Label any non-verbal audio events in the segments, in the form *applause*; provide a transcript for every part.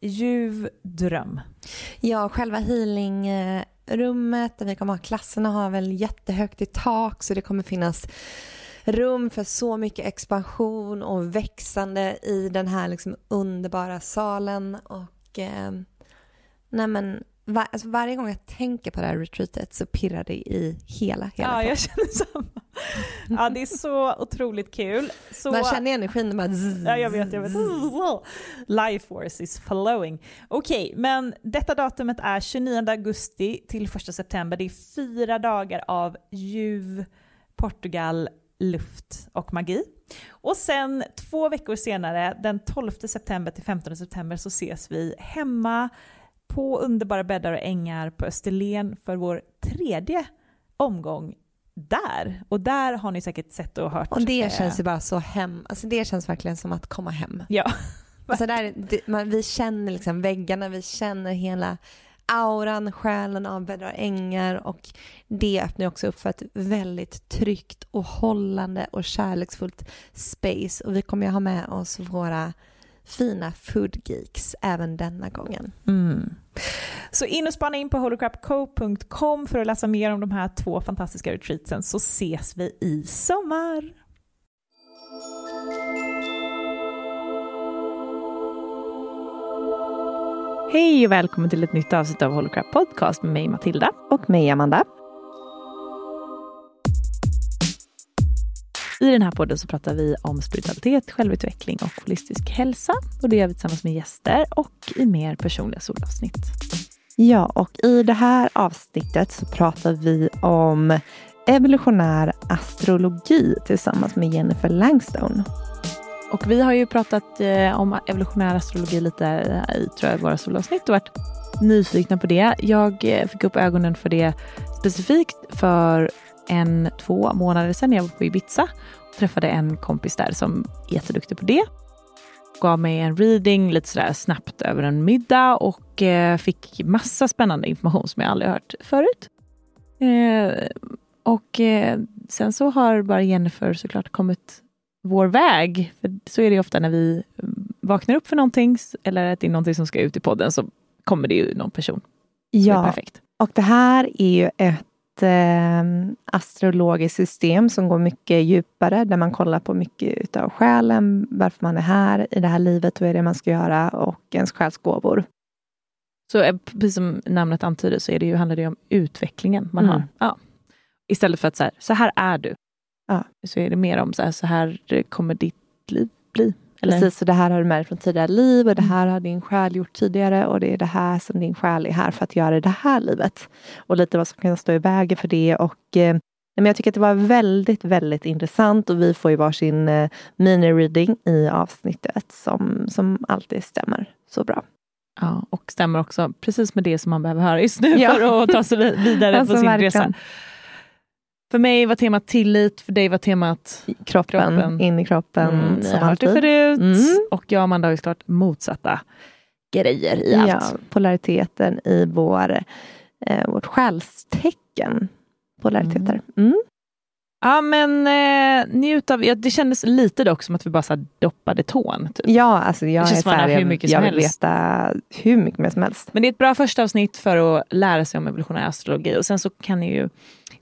ljuv dröm. Ja, själva healingrummet där vi kommer ha klasserna har väl jättehögt i tak så det kommer finnas rum för så mycket expansion och växande i den här liksom underbara salen och eh, nej men var, alltså varje gång jag tänker på det här retreatet så pirrar det i hela, hela Ja, jag känner samma. Ja, det är så otroligt kul. Så... Man känner energin bara Ja, jag vet, jag vet. Life force is flowing. Okej, okay, men detta datumet är 29 augusti till 1 september. Det är fyra dagar av ljuv Portugal, luft och magi. Och sen två veckor senare, den 12 september till 15 september, så ses vi hemma på underbara bäddar och ängar på Österlen för vår tredje omgång där. Och där har ni säkert sett och hört. Och det eh, känns ju bara så hem, alltså det känns verkligen som att komma hem. Ja. *laughs* Alltså där, det, man, vi känner liksom väggarna, vi känner hela auran, själen av bäddar ängar och det öppnar också upp för ett väldigt tryggt och hållande och kärleksfullt space och vi kommer ju ha med oss våra fina foodgeeks även denna gången. Mm. Så in och spana in på holocrapco.com för att läsa mer om de här två fantastiska retreatsen så ses vi i sommar. Hej och välkommen till ett nytt avsnitt av Holocrap Podcast med mig Matilda. Och mig Amanda. I den här podden så pratar vi om spiritualitet, självutveckling och holistisk hälsa. Och det gör vi tillsammans med gäster och i mer personliga solavsnitt. Ja, och i det här avsnittet så pratar vi om evolutionär astrologi tillsammans med Jennifer Langstone. Och vi har ju pratat eh, om evolutionär astrologi lite i tror jag, våra solavsnitt och varit nyfikna på det. Jag eh, fick upp ögonen för det specifikt för en, två månader sedan när jag var på Ibiza och träffade en kompis där som är jätteduktig på det. Gav mig en reading lite sådär snabbt över en middag och eh, fick massa spännande information som jag aldrig hört förut. Eh, och eh, sen så har bara Jennifer såklart kommit vår väg. För så är det ofta när vi vaknar upp för någonting eller att det är någonting som ska ut i podden så kommer det ju någon person. Ja, perfekt. och det här är ju ett eh, astrologiskt system som går mycket djupare, där man kollar på mycket utav själen, varför man är här i det här livet, vad är det man ska göra och ens själsgåvor. Så eh, precis som namnet antyder så är det ju, handlar det om utvecklingen man mm. har. Ja. Istället för att så här, så här är du. Ja. Så är det mer om så här, så här kommer ditt liv bli. Eller? Precis, så det här har du med dig från tidigare liv och det här har din själ gjort tidigare och det är det här som din själ är här för att göra i det här livet. Och lite vad som kan stå i vägen för det och eh, men jag tycker att det var väldigt, väldigt intressant och vi får ju varsin eh, mini-reading i avsnittet som, som alltid stämmer så bra. Ja, och stämmer också precis med det som man behöver höra just nu ja. för att ta sig vidare *laughs* alltså, på sin verkligen. resa. För mig var temat tillit, för dig var temat kroppen, kroppen. in i kroppen. Mm, som har det förut. Mm. Och jag och Amanda har ju såklart motsatta grejer i allt. Ja, polariteten i vår eh, vårt själstecken. Polariteter. Mm. Ja men eh, njut av, ja, det kändes lite dock som att vi bara så doppade tån. Typ. Ja, alltså jag det är så här, hur mycket jag som vill veta hur mycket mer som helst. Men det är ett bra första avsnitt för att lära sig om evolutionär astrologi. Och sen så kan ni ju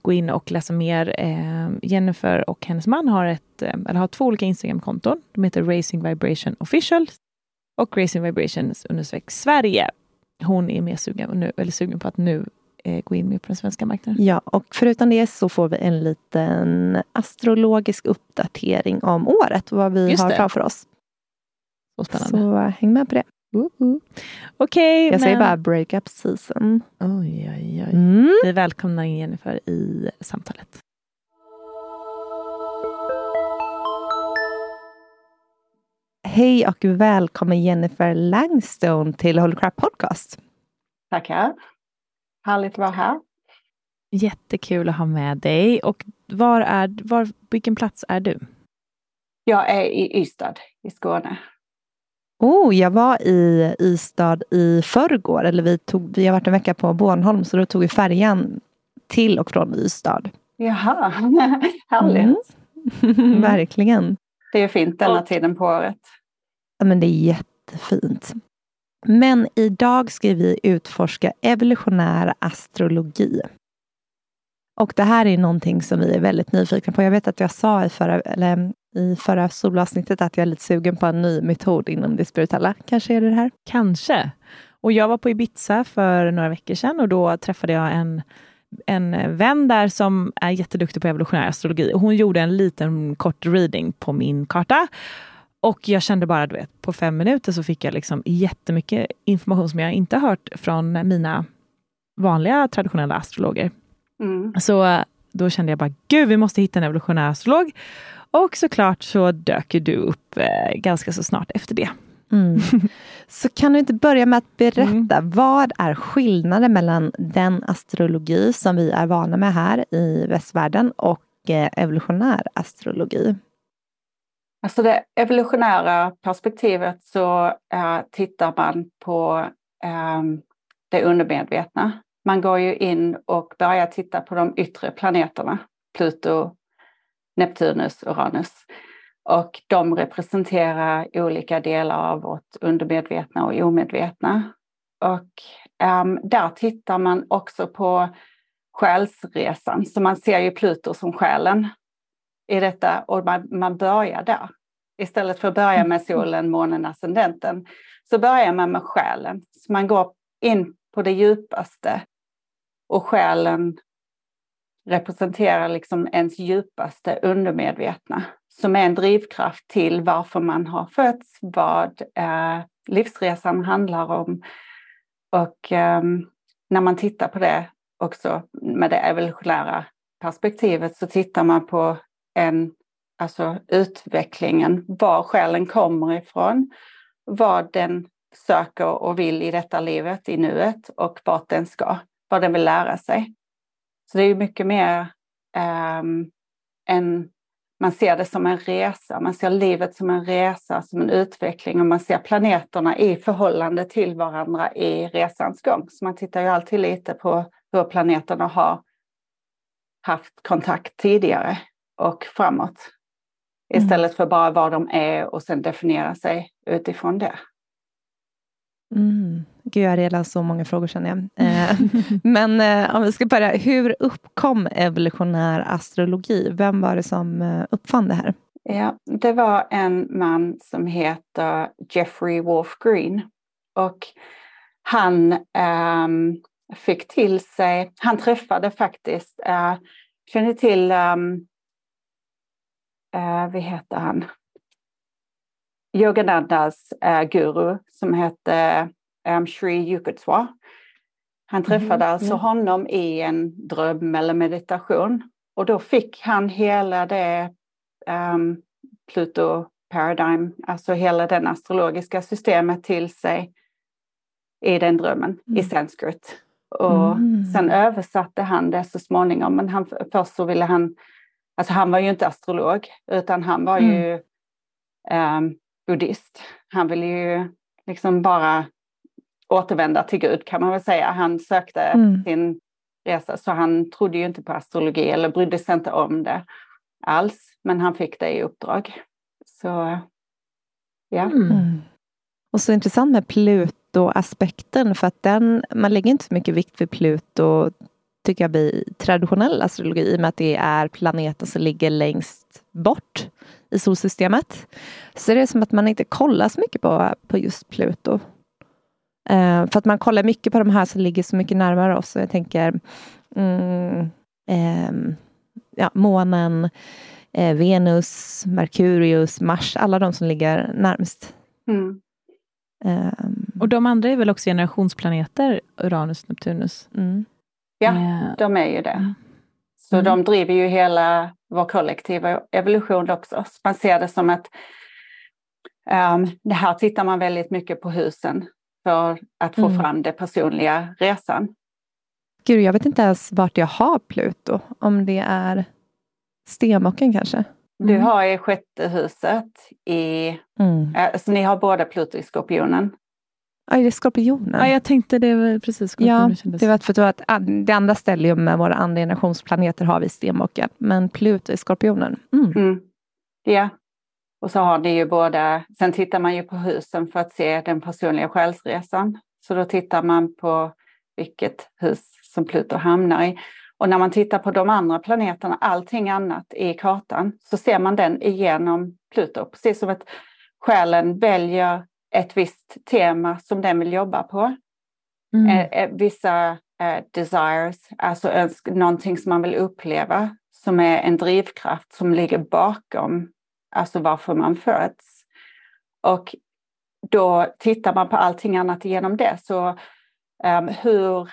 gå in och läsa mer. Eh, Jennifer och hennes man har, ett, eh, eller har två olika Instagramkonton. De heter Racing Vibration Official och Racing Vibrations understreck Sverige. Hon är mer sugen, nu, eller sugen på att nu eh, gå in mer på den svenska marknaden. Ja, och förutom det så får vi en liten astrologisk uppdatering om året och vad vi Just har det. framför oss. Så spännande. Så häng med på det. Okej, Jag men... säger bara breakup season. Oj, oj, oj. Mm. Vi välkomnar in Jennifer i samtalet. Hej och välkommen Jennifer Langstone till Holy Crap Podcast. Tackar. Härligt att vara här. Jättekul att ha med dig. Och var är, var, vilken plats är du? Jag är i Ystad i Skåne. Oh, jag var i Ystad i förrgår, eller vi, tog, vi har varit en vecka på Bornholm, så då tog vi färjan till och från Ystad. Jaha, *laughs* härligt. Mm. *laughs* Verkligen. Det är fint denna tiden på året. Ja, men det är jättefint. Men idag ska vi utforska evolutionär astrologi. Och det här är någonting som vi är väldigt nyfikna på. Jag vet att jag sa i förra, eller, i förra solavsnittet att jag är lite sugen på en ny metod inom det spirituella. Kanske är det det här? Kanske. Och jag var på Ibiza för några veckor sedan och då träffade jag en, en vän där som är jätteduktig på evolutionär astrologi. Och hon gjorde en liten kort reading på min karta. Och jag kände bara, du vet, på fem minuter så fick jag liksom jättemycket information som jag inte har hört från mina vanliga traditionella astrologer. Mm. Så då kände jag bara, gud, vi måste hitta en evolutionär astrolog. Och såklart så dök ju du upp eh, ganska så snart efter det. Mm. *laughs* Så kan du inte börja med att berätta, vad är skillnaden mellan den astrologi som vi är vana med här i västvärlden och eh, evolutionär astrologi? Alltså det evolutionära perspektivet så eh, tittar man på eh, det undermedvetna. Man går ju in och börjar titta på de yttre planeterna, Pluto, Neptunus, Uranus. Och de representerar olika delar av vårt undermedvetna och omedvetna. Och ehm, där tittar man också på själsresan. Så man ser ju Pluto som själen i detta och man, man börjar där. Istället för att börja med solen, månen, ascendenten så börjar man med själen. Så man går in på det djupaste och själen representerar liksom ens djupaste undermedvetna som är en drivkraft till varför man har fötts, vad eh, livsresan handlar om. Och eh, när man tittar på det också med det evolutionära perspektivet så tittar man på en, alltså utvecklingen, var själen kommer ifrån, vad den söker och vill i detta livet, i nuet och vart den ska, vad den vill lära sig. Så det är mycket mer eh, än man ser det som en resa, man ser livet som en resa, som en utveckling och man ser planeterna i förhållande till varandra i resans gång. Så man tittar ju alltid lite på hur planeterna har haft kontakt tidigare och framåt. Istället för bara vad de är och sen definiera sig utifrån det. Mm. Gud, jag har redan så många frågor känner jag. *laughs* Eh, men eh, om vi ska börja, hur uppkom evolutionär astrologi? Vem var det som eh, uppfann det här? Ja, det var en man som heter Jeffrey Wolf Green. Och han ehm, fick till sig, han träffade faktiskt, uh, känner till, um, uh, vad heter han? Yoganandas uh, guru som hette um, Sri Yukotswa. Han träffade alltså ja. honom i en dröm eller meditation. Och då fick han hela det um, Pluto Paradigm, alltså hela det astrologiska systemet till sig i den drömmen i Mm. sanskrit. Och Mm. sen översatte han det så småningom. Men han, först så ville han, alltså han var ju inte astrolog utan han var ju um, buddhist. Han ville ju liksom bara återvända till Gud kan man väl säga. Han sökte mm. sin resa så han trodde ju inte på astrologi eller brydde sig inte om det alls. Men han fick det i uppdrag. Så ja. Mm. Och så intressant med Pluto-aspekten för att den, man lägger inte så mycket vikt vid Pluto tycker jag i traditionell astrologi i och med att det är planeten som ligger längst bort i solsystemet. Så det är som att man inte kollar så mycket på, på just Pluto. Uh, för att man kollar mycket på de här som ligger så mycket närmare oss. Jag tänker mm, um, ja, månen, eh, Venus, Merkurius, Mars, alla de som ligger närmst. Mm. Um, och de andra är väl också generationsplaneter, Uranus, Neptunus? Mm. Ja, uh, de är ju det. Så mm. de driver ju hela vår kollektiva evolution också. Man ser det som att um, det här tittar man väldigt mycket på husen för att få mm. fram den personliga resan. Gud, jag vet inte ens vart jag har Pluto. Om det är Stenbocken kanske? Mm. Du har i sjätte huset i... Mm. Alltså ni har båda Pluto i Skorpionen. Ja, det är Skorpionen. Ja, jag tänkte det var precis Skorpionen. Ja, det var för att det andra stället med våra andra generationsplaneter har vi Stenbocken. Men Pluto i Skorpionen. Mm. Mm. Ja, och så har ni ju båda... Sen tittar man ju på husen för att se den personliga själsresan. Så då tittar man på vilket hus som Pluto hamnar i. Och när man tittar på de andra planeterna, allting annat i kartan, så ser man den igenom Pluto. Precis som att själen väljer ett visst tema som den vill jobba på. Mm. Eh, eh, vissa eh, desires, alltså önsk någonting som man vill uppleva, som är en drivkraft som ligger bakom, alltså varför man föds. Och då tittar man på allting annat genom det. Så um, hur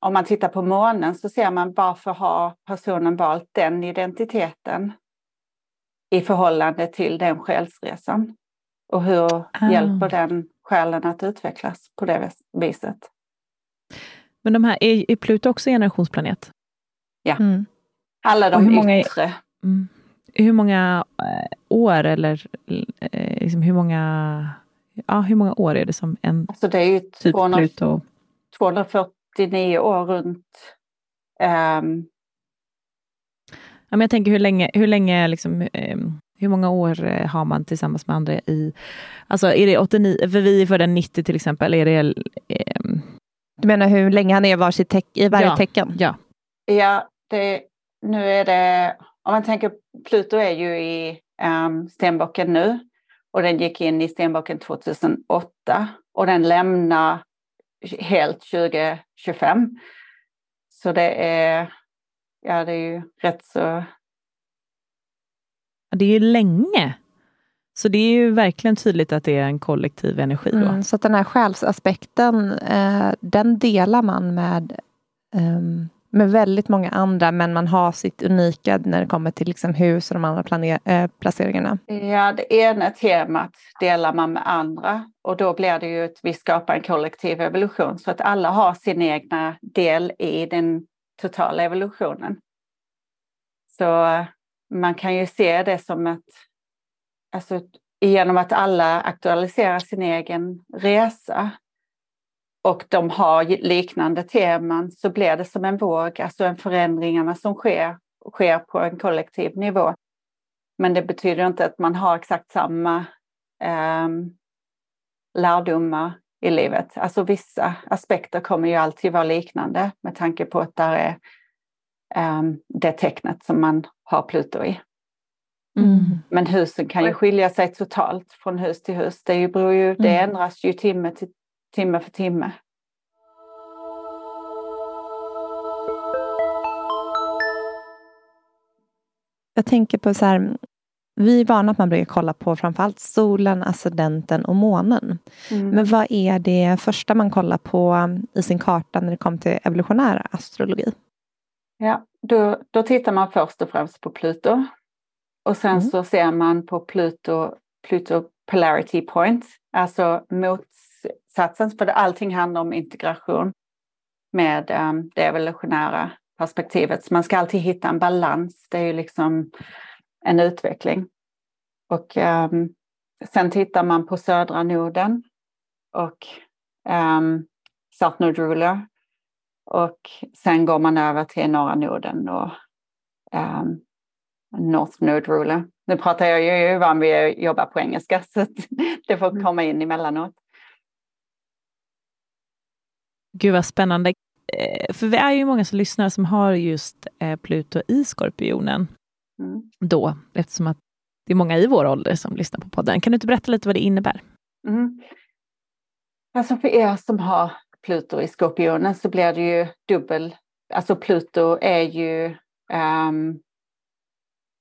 om man tittar på månen så ser man varför har personen valt den identiteten i förhållande till den själsresan. Och hur ah. hjälper den själen att utvecklas på det viset. Men de här, är, är Pluto också generationsplanet? Ja. Mm. Alla de hur många, yttre. Mm. Hur många äh, år eller äh, liksom hur många Ja, hur många år är det som en alltså det är ju typ 200, Pluto? 240 89 år runt. Um... Ja, men jag tänker hur länge, hur länge liksom, um, hur många år eh, har man tillsammans med andra i... Alltså är det 89, för vi är födda 90 till exempel, är det... Um... Du menar hur länge han är varsitt teck, i varje ja, tecken? Ja, ja det, nu är det... Om man tänker, Pluto är ju i um, stenbocken nu och den gick in i stenbocken 2008 och den lämnar helt 2025. Så det är, ja det är ju rätt så... Det är ju länge. Så det är ju verkligen tydligt att det är en kollektiv energi. Då. Mm, så att den här själsaspekten, eh, den delar man med um med väldigt många andra, men man har sitt unika när det kommer till liksom hus och de andra planer, äh, placeringarna. Ja, det ena temat delar man med andra och då blir det ju att vi skapar en kollektiv evolution så att alla har sin egna del i den totala evolutionen. Så man kan ju se det som att alltså, genom att alla aktualiserar sin egen resa och de har liknande teman så blir det som en våg, alltså en förändringarna som sker, sker på en kollektiv nivå. Men det betyder inte att man har exakt samma eh, lärdomar i livet. Alltså vissa aspekter kommer ju alltid vara liknande med tanke på att det är eh, det tecknet som man har Pluto i. Mm. Men husen kan ju skilja sig totalt från hus till hus. Det, beror ju, det mm. ändras ju timme till timme för timme. Jag tänker på så här, vi är vana att man brukar kolla på framförallt solen, ascendenten och månen. Mm. Men vad är det första man kollar på i sin karta när det kommer till evolutionär astrologi? Ja, då, då tittar man först och främst på Pluto. Och sen mm. så ser man på Pluto, Pluto polarity point, alltså mot satsen, för allting handlar om integration med um, det evolutionära perspektivet. Så man ska alltid hitta en balans, det är ju liksom en utveckling. Och um, sen tittar man på södra Norden och um, South Node Ruler. Och sen går man över till norra noden och um, North Ruler. Nu pratar jag ju van vid att jobba på engelska så *laughs* det får mm. komma in emellanåt. Gud vad spännande. Eh, för vi är ju många som lyssnar som har just eh, Pluto i Skorpionen. Mm. Då, eftersom att det är många i vår ålder som lyssnar på podden. Kan du inte berätta lite vad det innebär? Mm. Alltså för er som har Pluto i Skorpionen så blir det ju dubbel. Alltså Pluto är ju, um,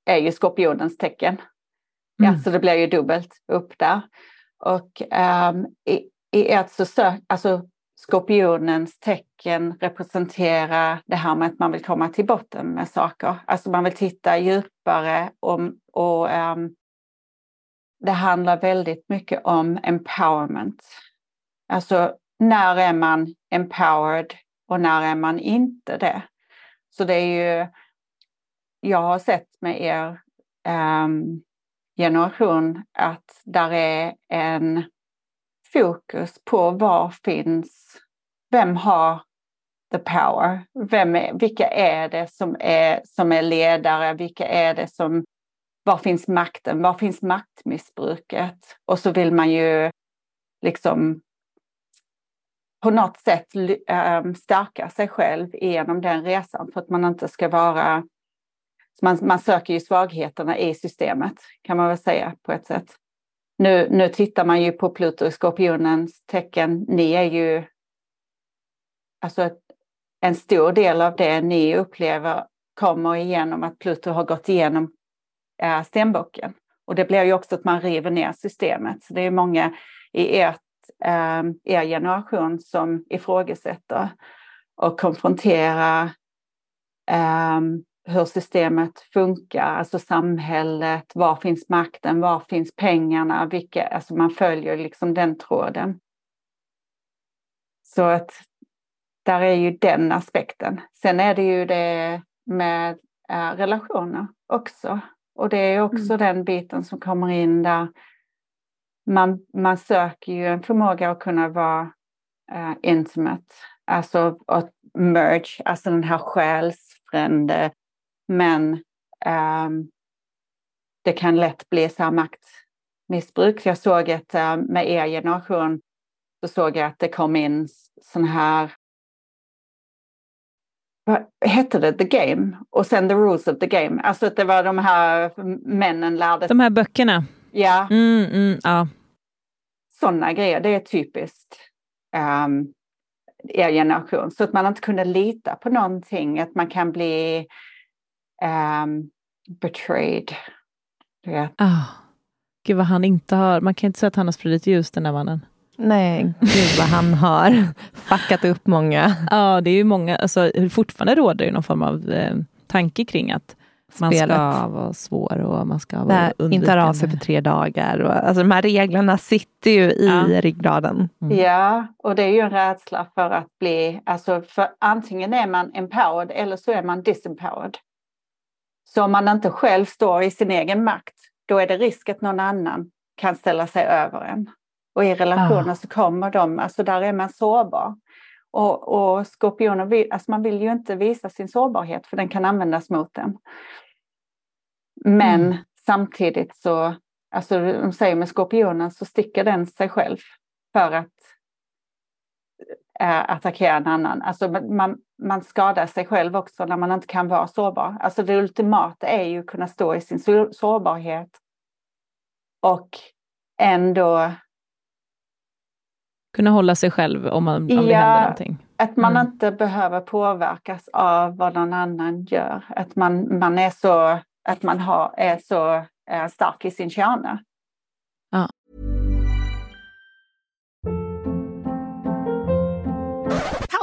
är ju Skorpionens tecken. Mm. Ja, så det blir ju dubbelt upp där. Och um, i, i ert så sök, alltså skorpionens tecken representerar det här med att man vill komma till botten med saker. Alltså man vill titta djupare och, och um, det handlar väldigt mycket om empowerment. Alltså när är man empowered och när är man inte det? Så det är ju, jag har sett med er um, generation att där är en fokus på var finns, vem har the power? Vem är, vilka är det som är, som är ledare? Vilka är det som, var finns makten? Var finns maktmissbruket? Och så vill man ju liksom på något sätt ehm, stärka sig själv genom den resan för att man inte ska vara... Man, man söker ju svagheterna i systemet kan man väl säga på ett sätt. Nu, nu tittar man ju på Pluto i Skorpionens tecken. Ni är ju... Alltså en stor del av det ni upplever kommer igenom att Pluto har gått igenom äh, stenbocken. Och det blir ju också att man river ner systemet. Så det är många i ert, äh, er generation som ifrågasätter och konfronterar äh, hur systemet funkar, alltså samhället, var finns makten, var finns pengarna, vilka, alltså man följer liksom den tråden. Så att där är ju den aspekten. Sen är det ju det med äh, relationer också. Och det är också mm. den biten som kommer in där man, man söker ju en förmåga att kunna vara äh, intimate, alltså att merge, alltså den här själsfrände men um, det kan lätt bli så här maktmissbruk. Jag såg att uh, med er generation så såg jag att det kom in sån här vad hette det, The Game och sen The Rules of the Game. Alltså att det var de här männen lärde De här böckerna? Ja. Mm, mm, ja. Sådana grejer, det är typiskt um, er generation. Så att man inte kunde lita på någonting, att man kan bli um, betrayed. Du vet. Ah, gud vad han inte har, man kan inte säga att han har spridit ljus den där mannen. Nej, gud vad han har *laughs* fuckat upp många. Ja, det är ju många, alltså fortfarande råder det någon form av eh, tanke kring att man Spelet. ska vara svår och man ska vara undvikande. Inte höra av sig på tre dagar. Och, alltså de här reglerna sitter ju i ja. ryggraden. Mm. Ja, och det är ju en rädsla för att bli, alltså för antingen är man empowered eller så är man disempowered. Så om man inte själv står i sin egen makt, då är det risk att någon annan kan ställa sig över en. Och i relationer ah. så kommer de, alltså där är man sårbar. Och, och skorpioner, vill, alltså man vill ju inte visa sin sårbarhet för den kan användas mot en. Men mm. samtidigt så, alltså de säger med skorpionen så sticker den sig själv för att attackera en annan. Alltså man, man skadar sig själv också när man inte kan vara sårbar. Alltså det ultimata är ju att kunna stå i sin sårbarhet och ändå kunna hålla sig själv om, man, om ja, det händer någonting. Att man mm. inte behöver påverkas av vad någon annan gör. Att man, man är så, att man har, är så är stark i sin kärna.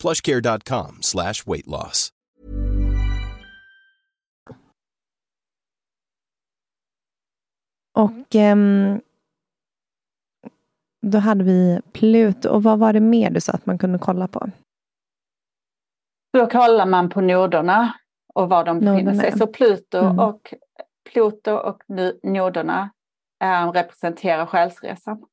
plushcare.com slash weight loss. Och um, då hade vi Pluto. Och vad var det mer du sa att man kunde kolla på? Då kollar man på noderna och var de befinner sig. Så Pluto, mm. och, Pluto och noderna äh, representerar själsresan.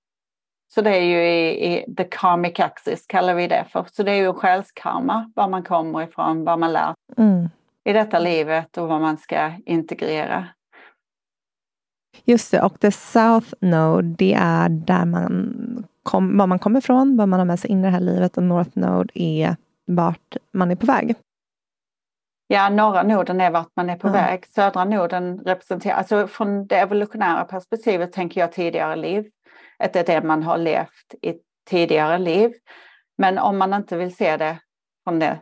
Så det är ju i, i the karmic axis kallar vi det för. Så det är ju själskarma, var man kommer ifrån, vad man lär mm. i detta livet och vad man ska integrera. Just det, och the South Node, det är där man kom, var man kommer ifrån, vad man har med sig in i det här livet och North Node är vart man är på väg. Ja, norra noden är vart man är på mm. väg. Södra noden representerar, alltså från det evolutionära perspektivet tänker jag tidigare liv. Att det är det man har levt i tidigare liv. Men om man inte vill se det från det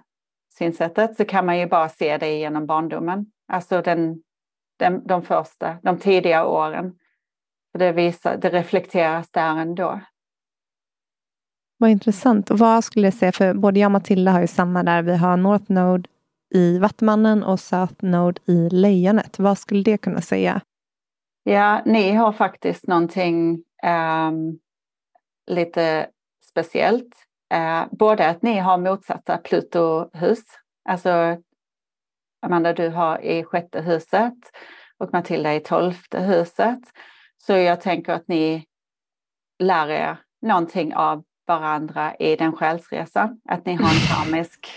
synsättet så kan man ju bara se det genom barndomen. Alltså den, den, de första, de tidiga åren. Det, visar, det reflekteras där ändå. Vad intressant. Och vad skulle jag säga, för både jag och Matilda har ju samma där. Vi har North Node i Vattumannen och South Node i Lejonet. Vad skulle det kunna säga? Ja, ni har faktiskt någonting um, lite speciellt. Uh, både att ni har motsatta Pluto-hus, alltså Amanda du har i sjätte huset och Matilda i tolfte huset. Så jag tänker att ni lär er någonting av varandra i den själsresan. Att ni har en *laughs* karmisk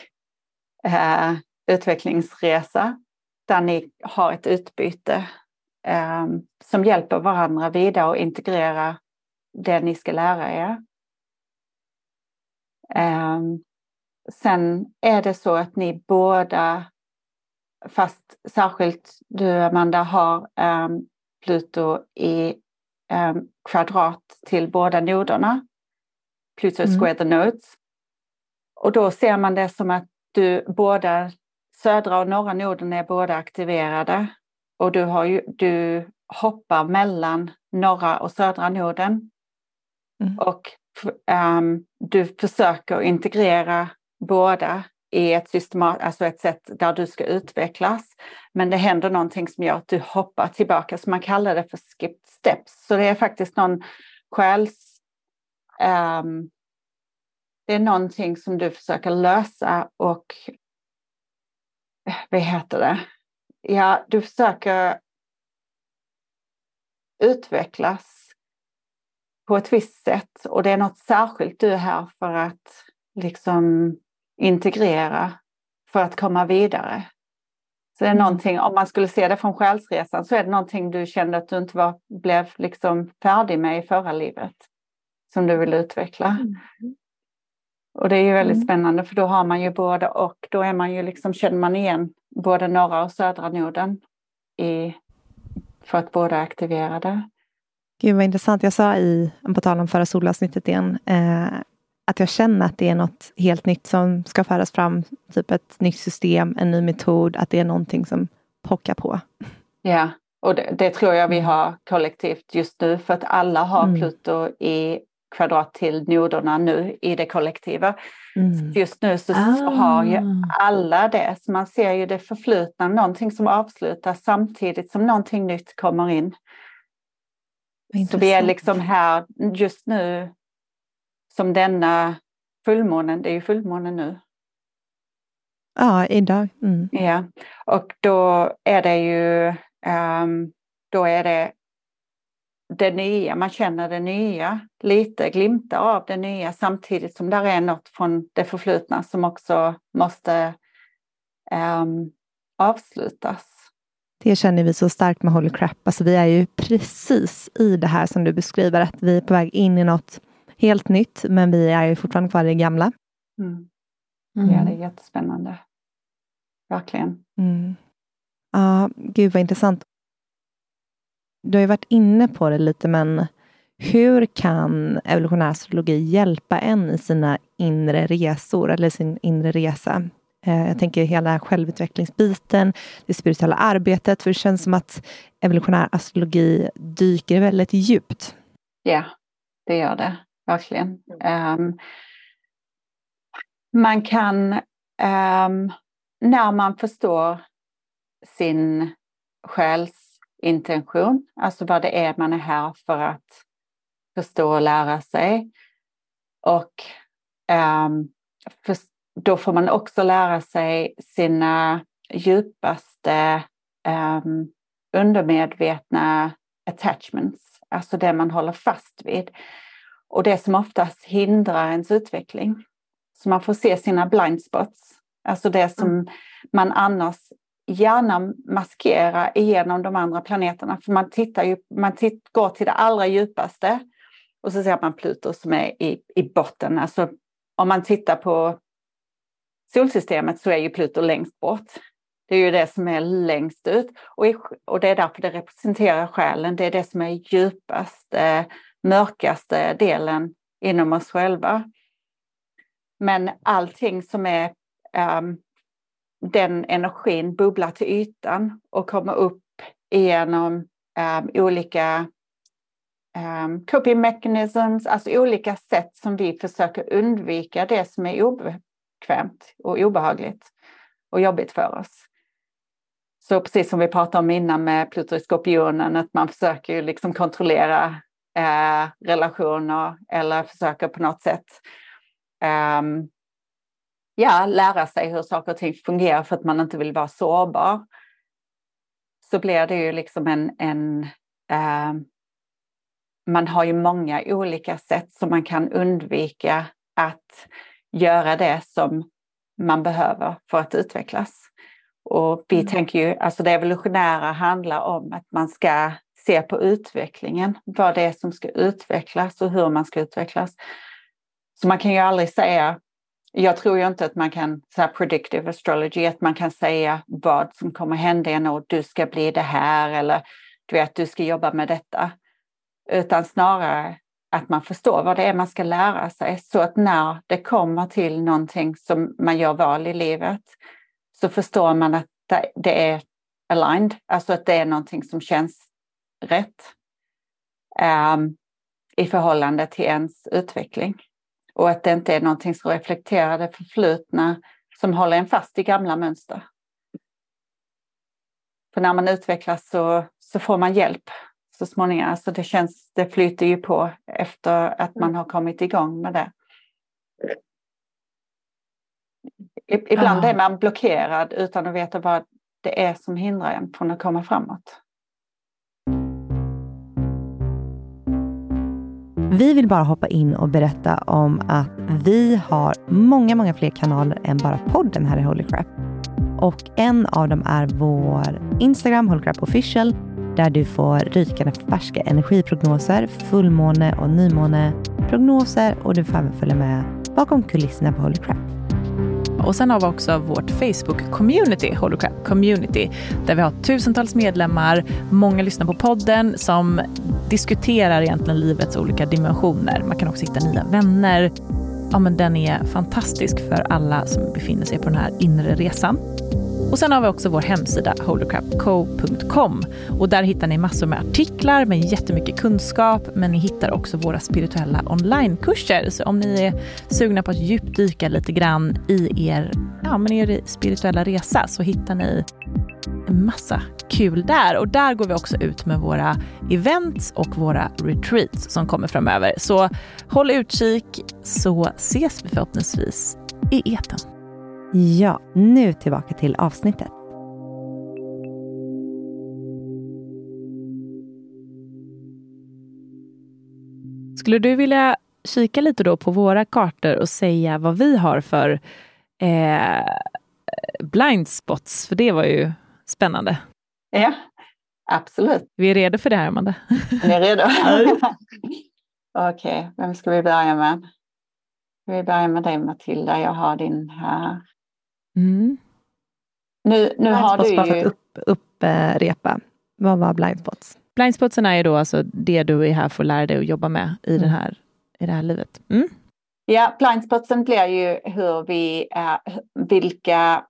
uh, utvecklingsresa där ni har ett utbyte eh, som hjälper varandra vidare och integrera det ni ska lära er. Eh, sen är det så att ni båda, fast särskilt du Amanda, har eh, Pluto i ehm, kvadrat till båda noderna. Pluto mm. square the nodes. Och då ser man det som att du båda södra och norra noden är båda aktiverade och du, har ju, du hoppar mellan norra och södra noden. Mm. Och um, du försöker integrera båda i ett, systemat, alltså ett sätt där du ska utvecklas. Men det händer någonting som gör att du hoppar tillbaka, så man kallar det för skipped steps. Så det är faktiskt någon själs... Um, det är någonting som du försöker lösa och vad heter det? Ja, du försöker utvecklas på ett visst sätt och det är något särskilt du är här för att liksom integrera för att komma vidare. Så det är mm. någonting, om man skulle se det från själsresan så är det någonting du kände att du inte var, blev liksom färdig med i förra livet som du vill utveckla. Mm. Och det är ju väldigt mm. spännande för då har man ju både och. Då är man ju liksom, känner man igen både norra och södra noden i, för att båda är aktiverade. Gud vad intressant. Jag sa i, på tal om förra solavsnittet igen, eh, att jag känner att det är något helt nytt som ska föras fram. Typ ett nytt system, en ny metod, att det är någonting som pockar på. Ja, och det, det tror jag vi har kollektivt just nu för att alla har mm. Pluto i kvadrat till noderna nu i det kollektiva. Mm. Just nu så ah. har ju alla det, så man ser ju det förflutna, någonting som avslutas samtidigt som någonting nytt kommer in. Så vi är liksom här just nu som denna fullmånen, det är ju fullmånen nu. Ja, idag. Mm. Ja, och då är det ju um, då är det det nya, man känner det nya, lite glimtar av det nya samtidigt som där är något från det förflutna som också måste um, avslutas. Det känner vi så starkt med Holy Crap. Alltså vi är ju precis i det här som du beskriver, att vi är på väg in i något helt nytt, men vi är ju fortfarande kvar i det gamla. Mm. Mm. Ja, det är jättespännande. verkligen. Mm. Ja, gud vad intressant. Du har ju varit inne på det lite, men hur kan evolutionär astrologi hjälpa en i sina inre resor eller sin inre resa? Eh, jag tänker hela självutvecklingsbiten, det spirituella arbetet, för det känns som att evolutionär astrologi dyker väldigt djupt. Ja, det gör det verkligen. Um, man kan, um, när man förstår sin själs intention, alltså vad det är man är här för att förstå och lära sig. Och um, för, då får man också lära sig sina djupaste um, undermedvetna attachments, alltså det man håller fast vid. Och det som oftast hindrar ens utveckling. Så man får se sina blind spots, alltså det som mm. man annars gärna maskera igenom de andra planeterna. För man tittar ju, man titt, går till det allra djupaste och så ser man Pluto som är i, i botten. Alltså om man tittar på solsystemet så är ju Pluto längst bort. Det är ju det som är längst ut och, i, och det är därför det representerar själen. Det är det som är djupaste, mörkaste delen inom oss själva. Men allting som är um, den energin bubblar till ytan och kommer upp genom um, ehm, olika um, coping mechanisms, alltså olika sätt som vi försöker undvika det som är obekvämt och obehagligt och jobbigt för oss. Så precis som vi pratade om innan med Pluto i skorpionen, att man försöker liksom kontrollera eh, relationer eller försöker på något sätt um, ja, lära sig hur saker och ting fungerar för att man inte vill vara sårbar. Så blir det ju liksom en, en uh, man har ju många olika sätt som man kan undvika att göra det som man behöver för att utvecklas. Och vi mm. tänker ju, alltså det evolutionära handlar om att man ska se på utvecklingen, vad det är som ska utvecklas och hur man ska utvecklas. Så man kan ju aldrig säga, jag tror ju inte att man kan, så här predictive astrology, att man kan säga vad som kommer hända en och du ska bli det här eller du vet, du ska jobba med detta. Utan snarare att man förstår vad det är man ska lära sig så att när det kommer till någonting som man gör val i livet så förstår man att det är aligned, alltså att det är någonting som känns rätt um, i förhållande till ens utveckling. Och att det inte är någonting som reflekterar det förflutna som håller en fast i gamla mönster. För när man utvecklas så, så får man hjälp så småningom. Alltså det, känns, det flyter ju på efter att man har kommit igång med det. Ibland är man blockerad utan att veta vad det är som hindrar en från att komma framåt. Mm. Vi vill bara hoppa in och berätta om att vi har många, många fler kanaler än bara podden här i Holy Crap. Och en av dem är vår Instagram, Holy Crap Official, där du får rykande färska energiprognoser, fullmåne och nymåneprognoser och du får även följa med bakom kulisserna på Holy Crap. Och sen har vi också vårt Facebook-community, Holocrap Community, där vi har tusentals medlemmar, många lyssnar på podden som diskuterar egentligen livets olika dimensioner. Man kan också hitta nya vänner. Ja, men den är fantastisk för alla som befinner sig på den här inre resan. Och sen har vi också vår hemsida holycrapco.com och där hittar ni massor med artiklar med jättemycket kunskap, men ni hittar också våra spirituella onlinekurser. Så om ni är sugna på att djupdyka lite grann i er, ja, men er spirituella resa så hittar ni en massa kul där. Och där går vi också ut med våra events och våra retreats som kommer framöver. Så håll utkik så ses vi förhoppningsvis i eten. Ja, nu tillbaka till avsnittet. Skulle du vilja kika lite då på våra kartor och säga vad vi har för eh, blind spots? För det var ju spännande. Ja, absolut. Vi är redo för det här, Amanda. *laughs* Ni är redo? Okej, okay, vem ska vi börja med? Vi börja med dig, Matilda? Jag har din här. Mm. Nu, nu har du bara för ju... att upp, upprepa. Vad var blindspots? Blindspotsen är ju då alltså det du är här för att lära dig att jobba med i, Mm. den här, i det här livet. Mm. Ja, blindspotsen blir ju hur vi, eh, vilka...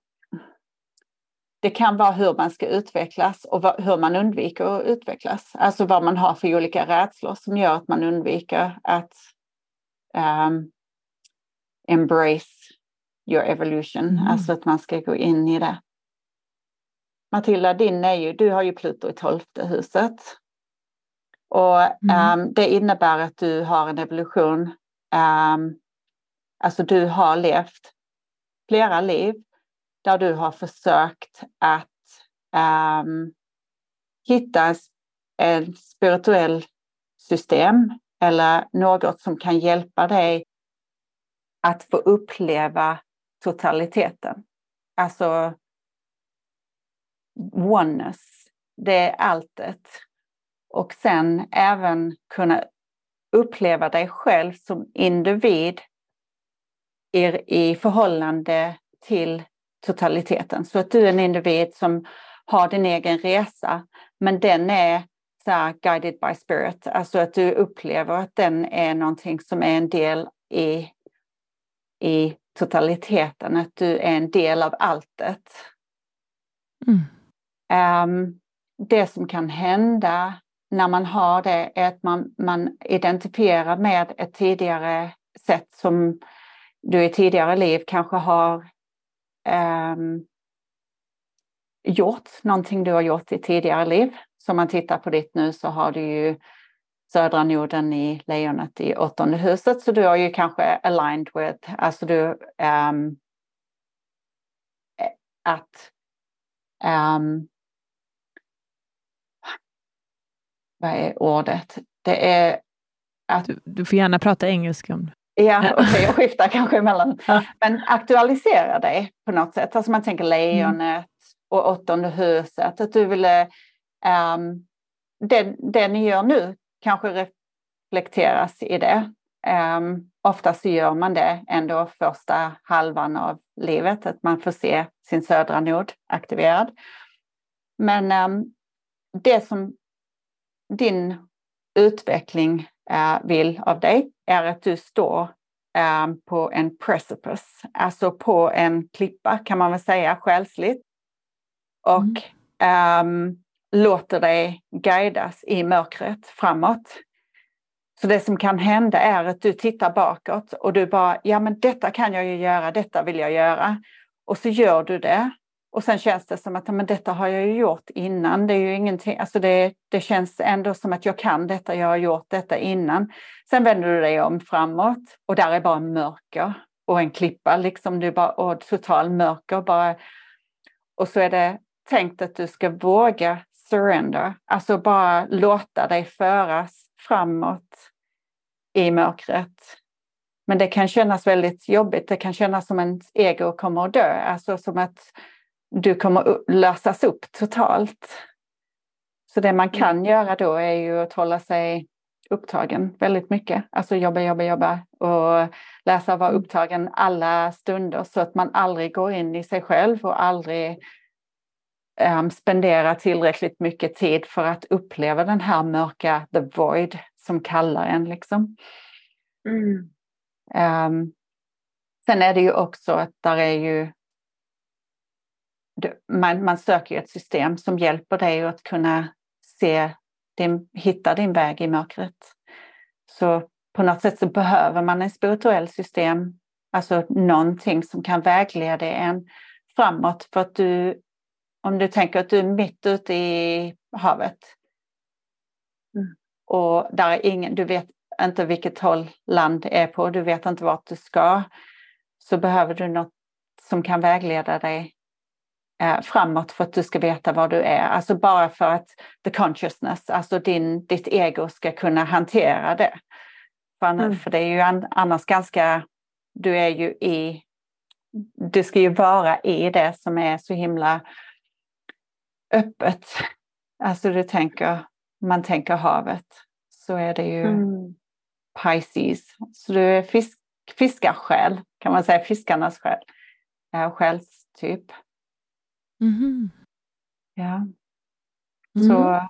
Det kan vara hur man ska utvecklas och hur man undviker att utvecklas. Alltså vad man har för olika rädslor som gör att man undviker att ehm, embrace your evolution. Mm. Alltså att man ska gå in i det. Matilda, din är ju, du har ju Pluto i tolfte huset. Och Mm. ehm, det innebär att du har en evolution. ehm, alltså du har levt flera liv där du har försökt att ehm, hitta en, en spirituell system eller något som kan hjälpa dig att få uppleva totaliteten. Alltså oneness, det är alltet. Och sen även kunna uppleva dig själv som individ i, förhållande till totaliteten. Så att du är en individ som har din egen resa, men den är så här, guided by spirit. Alltså att du upplever att den är någonting som är en del i, i totaliteten, att du är en del av alltet. Mm. Ehm, det som kan hända när man har det är att man, man identifierar med ett tidigare sätt som du i tidigare liv kanske har ehm, gjort, någonting du har gjort i tidigare liv. Så om man tittar på ditt nu så har du ju södra noden i lejonet i åttonde huset, så du har ju kanske aligned with, alltså du ehm, att ehm, vad är ordet? Det är att Du, du får gärna prata engelska om. Ja, *laughs* okej, jag skiftar kanske emellan. Ja. Men aktualisera dig på något sätt. Alltså man tänker lejonet och åttonde huset. Att du ville... Um, det, det ni gör nu kanske reflekteras i det. Um, oftast gör man det ändå första halvan av livet. Att man får se sin södra nod aktiverad. Men ehm, det som din utveckling eh, vill av dig är att du står eh, på en precipice, alltså på en klippa kan man väl säga själsligt. Och Mm låter dig guidas i mörkret framåt. Så det som kan hända är att du tittar bakåt och du bara, ja men detta kan jag ju göra, detta vill jag göra. Och så gör du det. Och sen känns det som att ja, men detta har jag ju gjort innan. Det är ju ingenting, alltså det, det känns ändå som att jag kan detta, jag har gjort detta innan. Sen vänder du dig om framåt och där är bara mörker och en klippa, liksom du bara, och total mörker bara. Och så är det tänkt att du ska våga surrender, alltså bara låta dig föras framåt i mörkret. Men det kan kännas väldigt jobbigt, det kan kännas som ens ego kommer att dö, alltså som att du kommer att lösas upp totalt. Så det man kan göra då är ju att hålla sig upptagen väldigt mycket. Alltså jobba, jobba, jobba och läsa och vara upptagen alla stunder så att man aldrig går in i sig själv och aldrig um, spenderar tillräckligt mycket tid för att uppleva den här mörka the void som kallar en liksom. Um, sen är det ju också att där är ju man, man söker ju ett system som hjälper dig att kunna se din, hitta din väg i mörkret. Så på något sätt så behöver man en spirituell system, alltså någonting som kan vägleda en framåt för att du, om du tänker att du är mitt ute i havet och där är ingen, du vet inte vilket håll land är på, du vet inte vart du ska, så behöver du något som kan vägleda dig eh, framåt för att du ska veta var du är. Alltså bara för att the consciousness, alltså din, ditt ego ska kunna hantera det. För, annars, Mm. för det är ju an, annars ganska, du är ju i, du ska ju vara i det som är så himla öppet. Alltså du tänker, man tänker havet, så är det ju Mm. Pisces. Så du är fisk, fiskarsjäl, kan man säga, fiskarnas själ. Äh, själstyp. Mhm. Ja. Mm. Så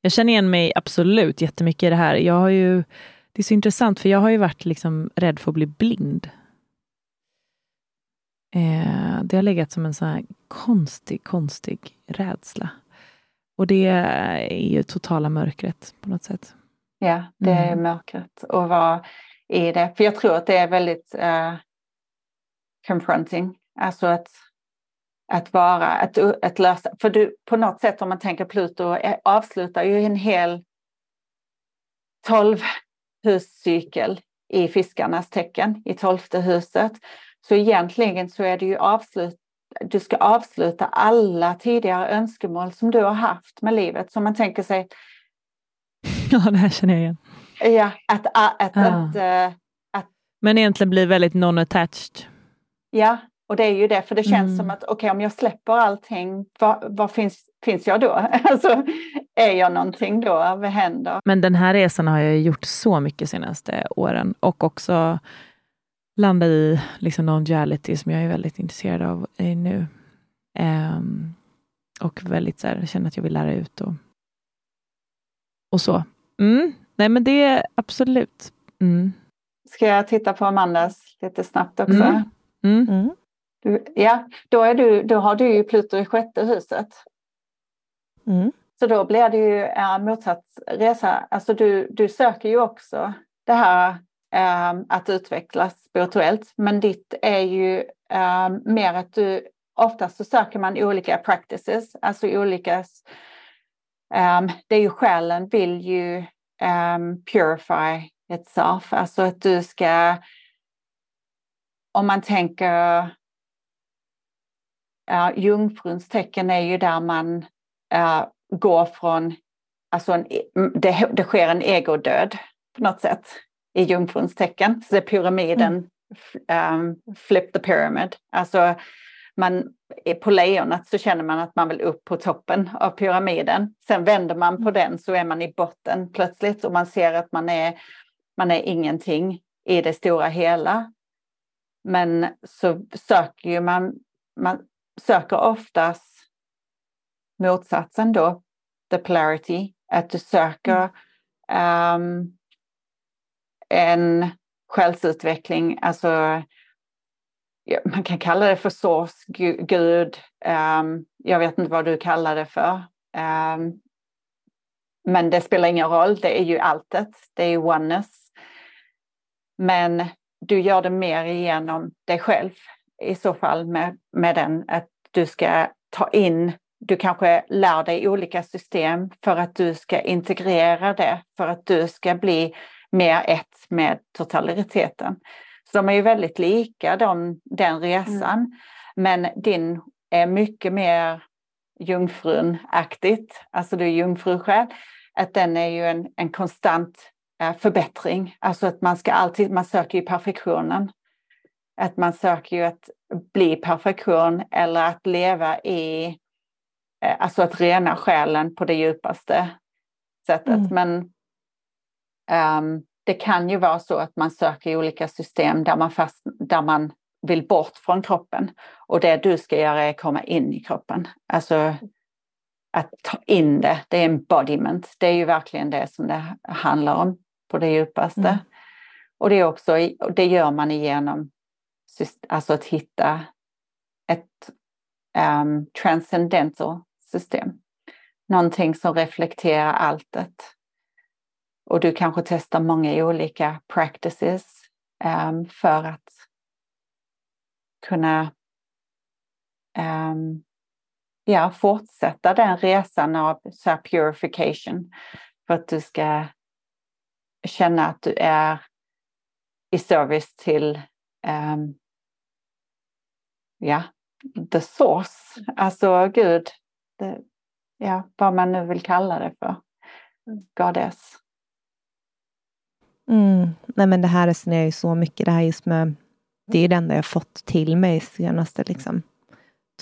Jag känner igen mig absolut jättemycket i det här. Jag har ju, det är så intressant, för jag har ju varit liksom rädd för att bli blind. Eh, det har legat som en sån här konstig, konstig rädsla. Och det är ju totala mörkret på något sätt. Ja, det är Mm. mörkret och vara i det. För jag tror att det är väldigt eh, confronting. Alltså att, att vara, att, att lösa. För du, på något sätt om man tänker Pluto eh, avslutar ju en hel tolvhuscykel i fiskarnas tecken i tolfte huset. Så egentligen så är det ju avslut, du ska avsluta alla tidigare önskemål som du har haft med livet. Så man tänker sig *laughs* Ja, det här känner jag igen. Ja, att, att, att, att, eh, Men egentligen blir väldigt non-attached. ja, och det är ju det, för det känns Mm. som att okej, om jag släpper allting, vad, vad finns, finns jag då? *laughs* Alltså, är jag någonting då? Vad händer? Men den här resan har jag gjort så mycket senaste åren och också landat i liksom non-duality som jag är väldigt intresserad av nu. Ehm, och väldigt så här, känner att jag vill lära ut och, och så. Mm. Nej men det är absolut. Mm. Ska jag titta på Amandas lite snabbt också? Mm. Mm. Mm. Du, ja, då, är du, då har du ju Pluto i sjätte huset. Mm. Så då blir det ju eh, motsatt resa. Alltså du, du söker ju också det här Ehm, att utvecklas spirituellt. Men ditt är ju ehm, mer att du oftast så söker man olika practices, alltså olika ehm, det är ju själen vill ju purify itself, alltså att du ska om man tänker uh, jungfruns tecken är ju där man uh, går från, alltså en, det, det sker en egodöd på något sätt i jungfruns tecken. Så pyramiden, um, flip the pyramid. Alltså man, på lejonet så känner man att man vill upp på toppen av pyramiden. Sen vänder man på den så är man i botten plötsligt och man ser att man är, man är ingenting i det stora hela. Men så söker ju man, man söker oftast motsatsen då, the polarity, att du söker um, en själsutveckling, alltså ja, man kan kalla det för source, gud, um, ehm, jag vet inte vad du kallar det för. Um, men det spelar ingen roll, det är ju alltet, det är ju oneness. Men du gör det mer genom dig själv i så fall med, med den att du ska ta in, du kanske lär dig olika system för att du ska integrera det, för att du ska bli mer ett med totaliteten. Så de är ju väldigt lika de, den resan. Mm. Men din är mycket mer jungfrun-aktigt, alltså du är jungfrusjäl, att den är ju en, en konstant förbättring. Alltså att man ska alltid, man söker ju perfektionen. Att man söker ju att bli perfektion eller att leva i, alltså att rena själen på det djupaste sättet. Mm. Men det kan ju vara så att man söker olika system där man, fast, där man vill bort från kroppen. Och det du ska göra är att komma in i kroppen. Alltså att ta in det, det är embodiment. Det är ju verkligen det som det handlar om på det djupaste. Mm. Och det, är också, det gör man igenom alltså att hitta ett um, transcendental system. Någonting som reflekterar alltet. Och du kanske testar många olika practices um, för att kunna um, ja, fortsätta den resan av så purification. För att du ska känna att du är i service till um, ja, the source, alltså Gud, det, ja, vad man nu vill kalla det för, goddess. Mm. Nej men det här resonerar ju så mycket, det här just med, det är det enda jag fått till mig senaste liksom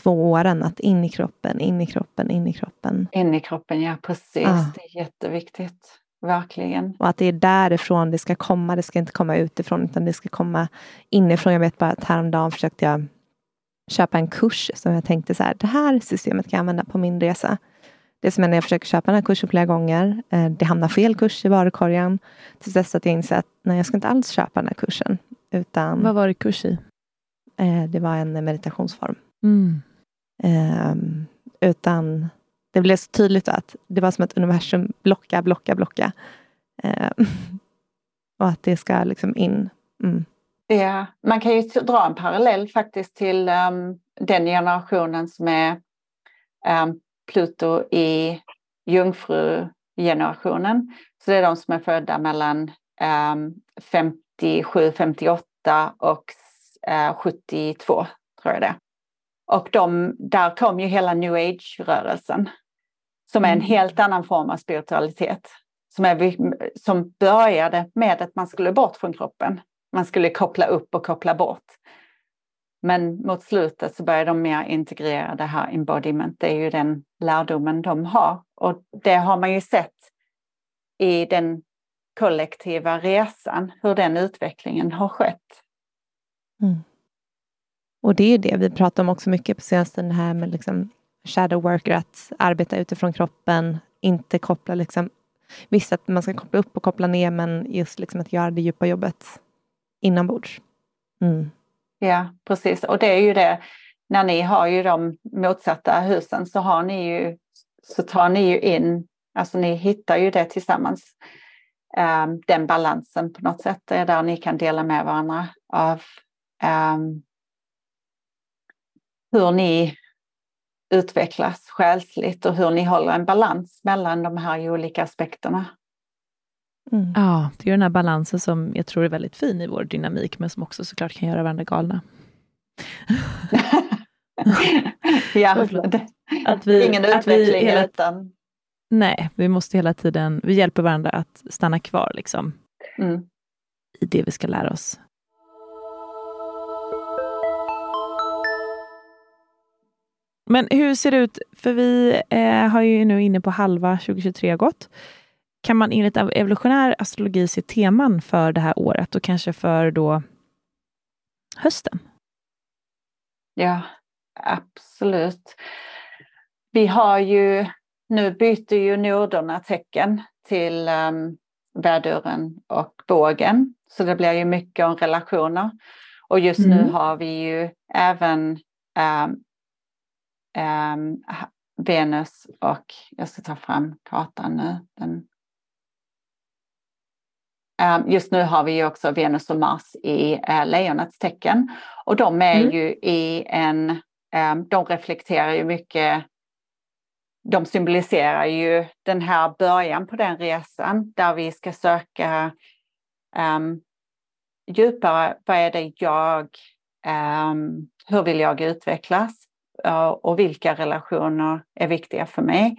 två åren, att in i kroppen, in i kroppen, in i kroppen. In i kroppen, ja precis, ah. det är jätteviktigt. Verkligen. Och att det är därifrån det ska komma. Det ska inte komma utifrån utan det ska komma inifrån. Jag vet bara att häromdagen försökte jag köpa en kurs som jag tänkte så här, det här systemet kan jag använda på min resa. Det som är när jag försöker köpa den här kursen flera gånger, eh, det hamnar fel kurs i varukorgen. Tills dess att jag inser att nej, jag ska inte alls köpa den här kursen. Utan, Vad var det kurs i? eh, det var en meditationsform. Mm. Ehm, utan det blev så tydligt att det var som att universum blocka, blocka, blocka. Ehm, *laughs* och att det ska liksom in. Mm. Ja, man kan ju dra en parallell faktiskt till um, den generationen som är um, Pluto i jungfrugenerationen. Så det är de som är födda mellan um, 57, 58 och uh, 72, tror jag det Och de, där kom ju hela new age-rörelsen som är en helt annan form av spiritualitet. Som, är, som började med att man skulle bort från kroppen. Man skulle koppla upp och koppla bort. Men mot slutet så börjar de mer integrera det här embodiment. Det är ju den lärdomen de har. Och det har man ju sett i den kollektiva resan, hur den utvecklingen har skett. Mm. Och det är det vi pratar om också mycket på senaste, det här med liksom shadow worker, att arbeta utifrån kroppen, inte koppla liksom, visst att man ska koppla upp och koppla ner, men just liksom att göra det djupa jobbet inombords. Mm. Ja, precis. Och det är ju det, när ni har ju de motsatta husen så har ni ju, så tar ni ju in, alltså ni hittar ju det tillsammans. Um, den balansen på något sätt, är där ni kan dela med varandra av um, hur ni utvecklas själsligt och hur ni håller en balans mellan de här olika aspekterna. Mm. Ja, det är den här balansen som jag tror är väldigt fin i vår dynamik, men som också såklart kan göra varandra galna. *laughs* ja, att vi, ingen utveckling hela, utan... Nej, vi måste hela tiden, vi hjälper varandra att stanna kvar liksom, mm. i det vi ska lära oss. Men hur ser det ut, för vi eh, har ju nu inne på halva 2023 gått. Kan man enligt evolutionär astrologi se teman för det här året och kanske för då hösten? Ja, absolut. Vi har ju, nu byter ju noderna tecken till um, väduren och bågen. Så det blir ju mycket om relationer. Och just mm. nu har vi ju även um, um, Venus och, jag ska ta fram kartan nu. Den, just nu har vi ju också Venus och Mars i uh, lejonets tecken. Och de är mm. ju i en, um, de reflekterar ju mycket de symboliserar ju den här början på den resan där vi ska söka um, djupare, vad är det jag, um, hur vill jag utvecklas? och vilka relationer är viktiga för mig.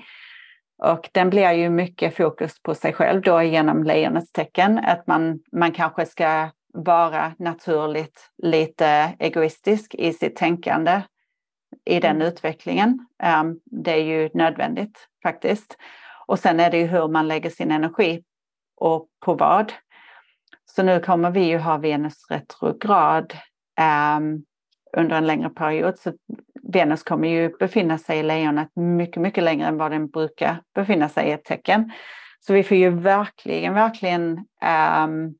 Och den blir ju mycket fokus på sig själv då genom lejonets tecken, att man, man kanske ska vara naturligt lite egoistisk i sitt tänkande i den mm. utvecklingen. Um, det är ju nödvändigt faktiskt. Och sen är det ju hur man lägger sin energi och på vad. Så nu kommer vi ju ha Venus retrograd um, under en längre period. Så Venus kommer ju befinna sig i lejonet mycket, mycket längre än vad den brukar befinna sig i ett tecken. Så vi får ju verkligen, verkligen um,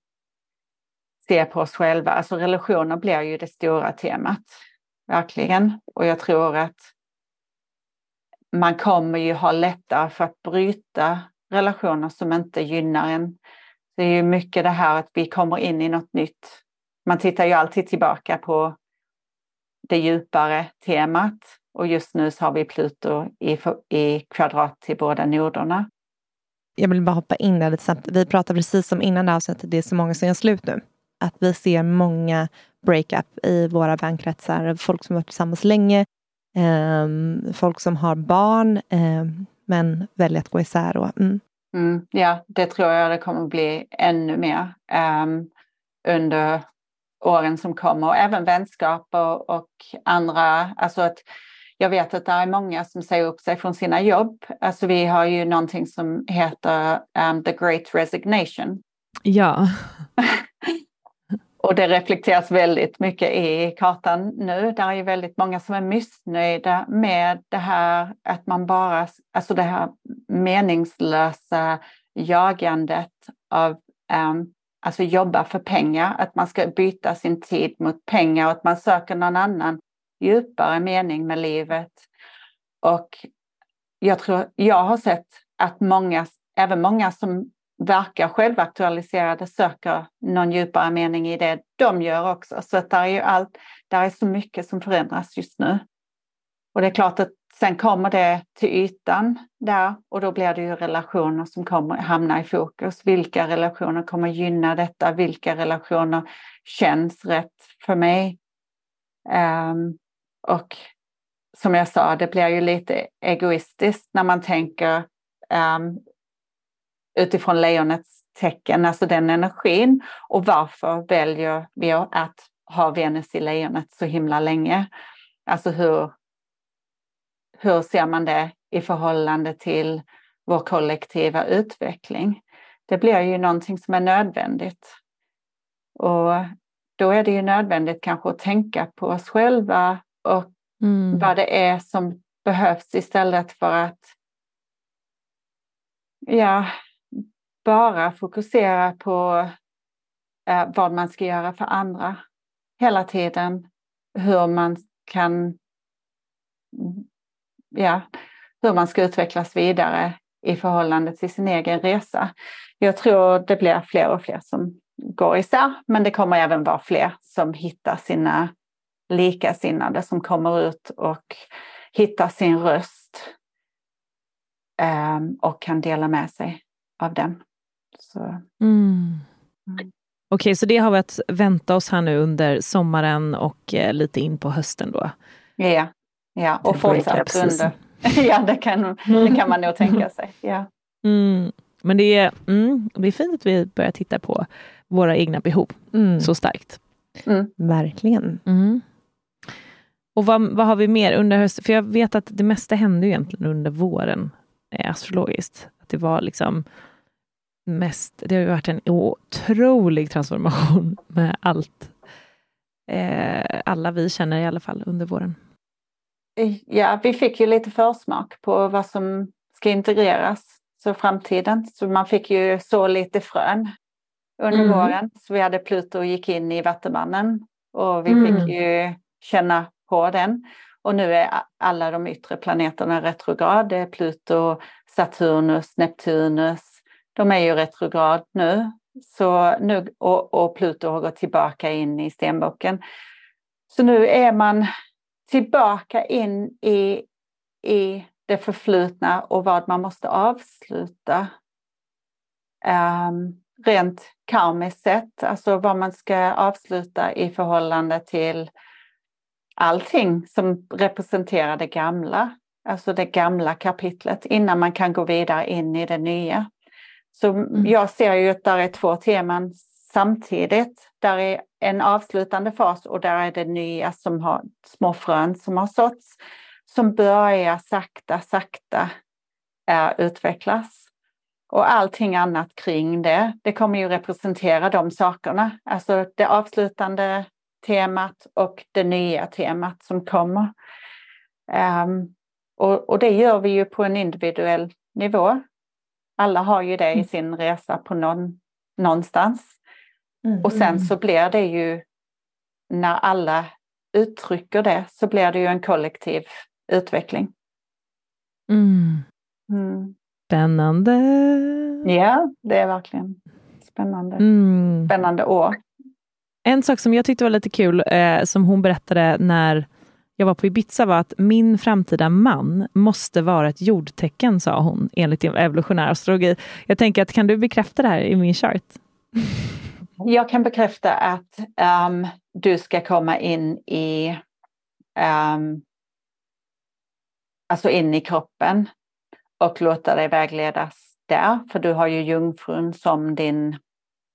se på oss själva. Alltså relationer blir ju det stora temat. Verkligen. Och jag tror att man kommer ju ha lättare för att bryta relationer som inte gynnar en. Det är ju mycket det här att vi kommer in i något nytt. Man tittar ju alltid tillbaka på det djupare temat. Och just nu så har vi Pluto i, i kvadrat till båda noderna. Jag vill bara hoppa in där lite snabbt. Vi pratade precis om innan det här avsnittet, det är så många som gör slut nu. Att vi ser många breakup i våra vänkretsar. Folk som varit tillsammans länge. Eh, folk som har barn eh, men väljer att gå isär. Och, mm. Mm, ja, det tror jag det kommer bli ännu mer um, under åren som kommer och även vänskap och, andra. Alltså att jag vet att det är många som säger upp sig från sina jobb. Alltså vi har ju någonting som heter um, the great resignation. Ja. *laughs* och det reflekteras väldigt mycket i kartan nu. Där är ju väldigt många som är missnöjda med det här att man bara, alltså det här meningslösa jagandet av um, alltså jobba för pengar, att man ska byta sin tid mot pengar och att man söker någon annan djupare mening med livet. Och jag tror, jag har sett att många, även många som verkar självaktualiserade söker någon djupare mening i det de gör också. Så att där är ju allt, där är så mycket som förändras just nu. Och det är klart att sen kommer det till ytan där och då blir det ju relationer som kommer hamna i fokus. Vilka relationer kommer gynna detta? Vilka relationer känns rätt för mig? Um, och som jag sa, det blir ju lite egoistiskt när man tänker um, utifrån lejonets tecken, alltså den energin. Och varför väljer vi att ha Venus i lejonet så himla länge? Alltså hur, hur ser man det i förhållande till vår kollektiva utveckling? Det blir ju någonting som är nödvändigt. Och då är det ju nödvändigt kanske att tänka på oss själva och mm. vad det är som behövs istället för att ja, bara fokusera på eh, vad man ska göra för andra hela tiden. Hur man kan, ja, hur man ska utvecklas vidare i förhållande till sin egen resa. Jag tror det blir fler och fler som går isär, men det kommer även vara fler som hittar sina likasinnade som kommer ut och hittar sin röst eh, och kan dela med sig av den. Så. Mm. Mm. Okej, okay, så det har vi att vänta oss här nu under sommaren och eh, lite in på hösten då? Ja, ja. och fortsatt under. *laughs* ja, det kan, det kan man nog tänka sig. Ja. Mm. Men det är, mm, det är fint att vi börjar titta på våra egna behov mm. så starkt. Mm. Verkligen. Mm. Och vad, vad har vi mer under hösten? För jag vet att det mesta hände egentligen under våren eh, astrologiskt. Att det var liksom mest, det har varit en otrolig transformation med allt. Eh, alla vi känner i alla fall under våren. Ja, vi fick ju lite försmak på vad som ska integreras så framtiden. Så man fick ju så lite frön under mm. våren. Så vi hade Pluto gick in i Vattumannen och vi mm. fick ju känna på den. Och nu är alla de yttre planeterna retrograd. Det är Pluto, Saturnus, Neptunus, de är ju retrograd nu, så nu och, och Pluto har gått tillbaka in i stenbocken. Så nu är man tillbaka in i, i det förflutna och vad man måste avsluta. Um, rent karmiskt sett, alltså vad man ska avsluta i förhållande till allting som representerar det gamla, alltså det gamla kapitlet innan man kan gå vidare in i det nya. Så mm. jag ser ju att där är två teman samtidigt. Där är en avslutande fas och där är det nya som har små frön som har såtts som börjar sakta, sakta äh, utvecklas. Och allting annat kring det, det kommer ju representera de sakerna. Alltså det avslutande temat och det nya temat som kommer. Um, och, och det gör vi ju på en individuell nivå. Alla har ju det i mm. sin resa på någon, någonstans. Mm. Och sen så blir det ju, när alla uttrycker det, så blir det ju en kollektiv utveckling. Mm. Mm. Spännande! Ja, det är verkligen spännande. Mm. Spännande år. En sak som jag tyckte var lite kul, eh, som hon berättade när jag var på Ibiza var att min framtida man måste vara ett jordtecken, sa hon, enligt evolutionär astrologi. Jag tänker att kan du bekräfta det här i min chart? Jag kan bekräfta att um, du ska komma in i um, alltså in i kroppen och låta dig vägledas där, för du har ju jungfrun som din,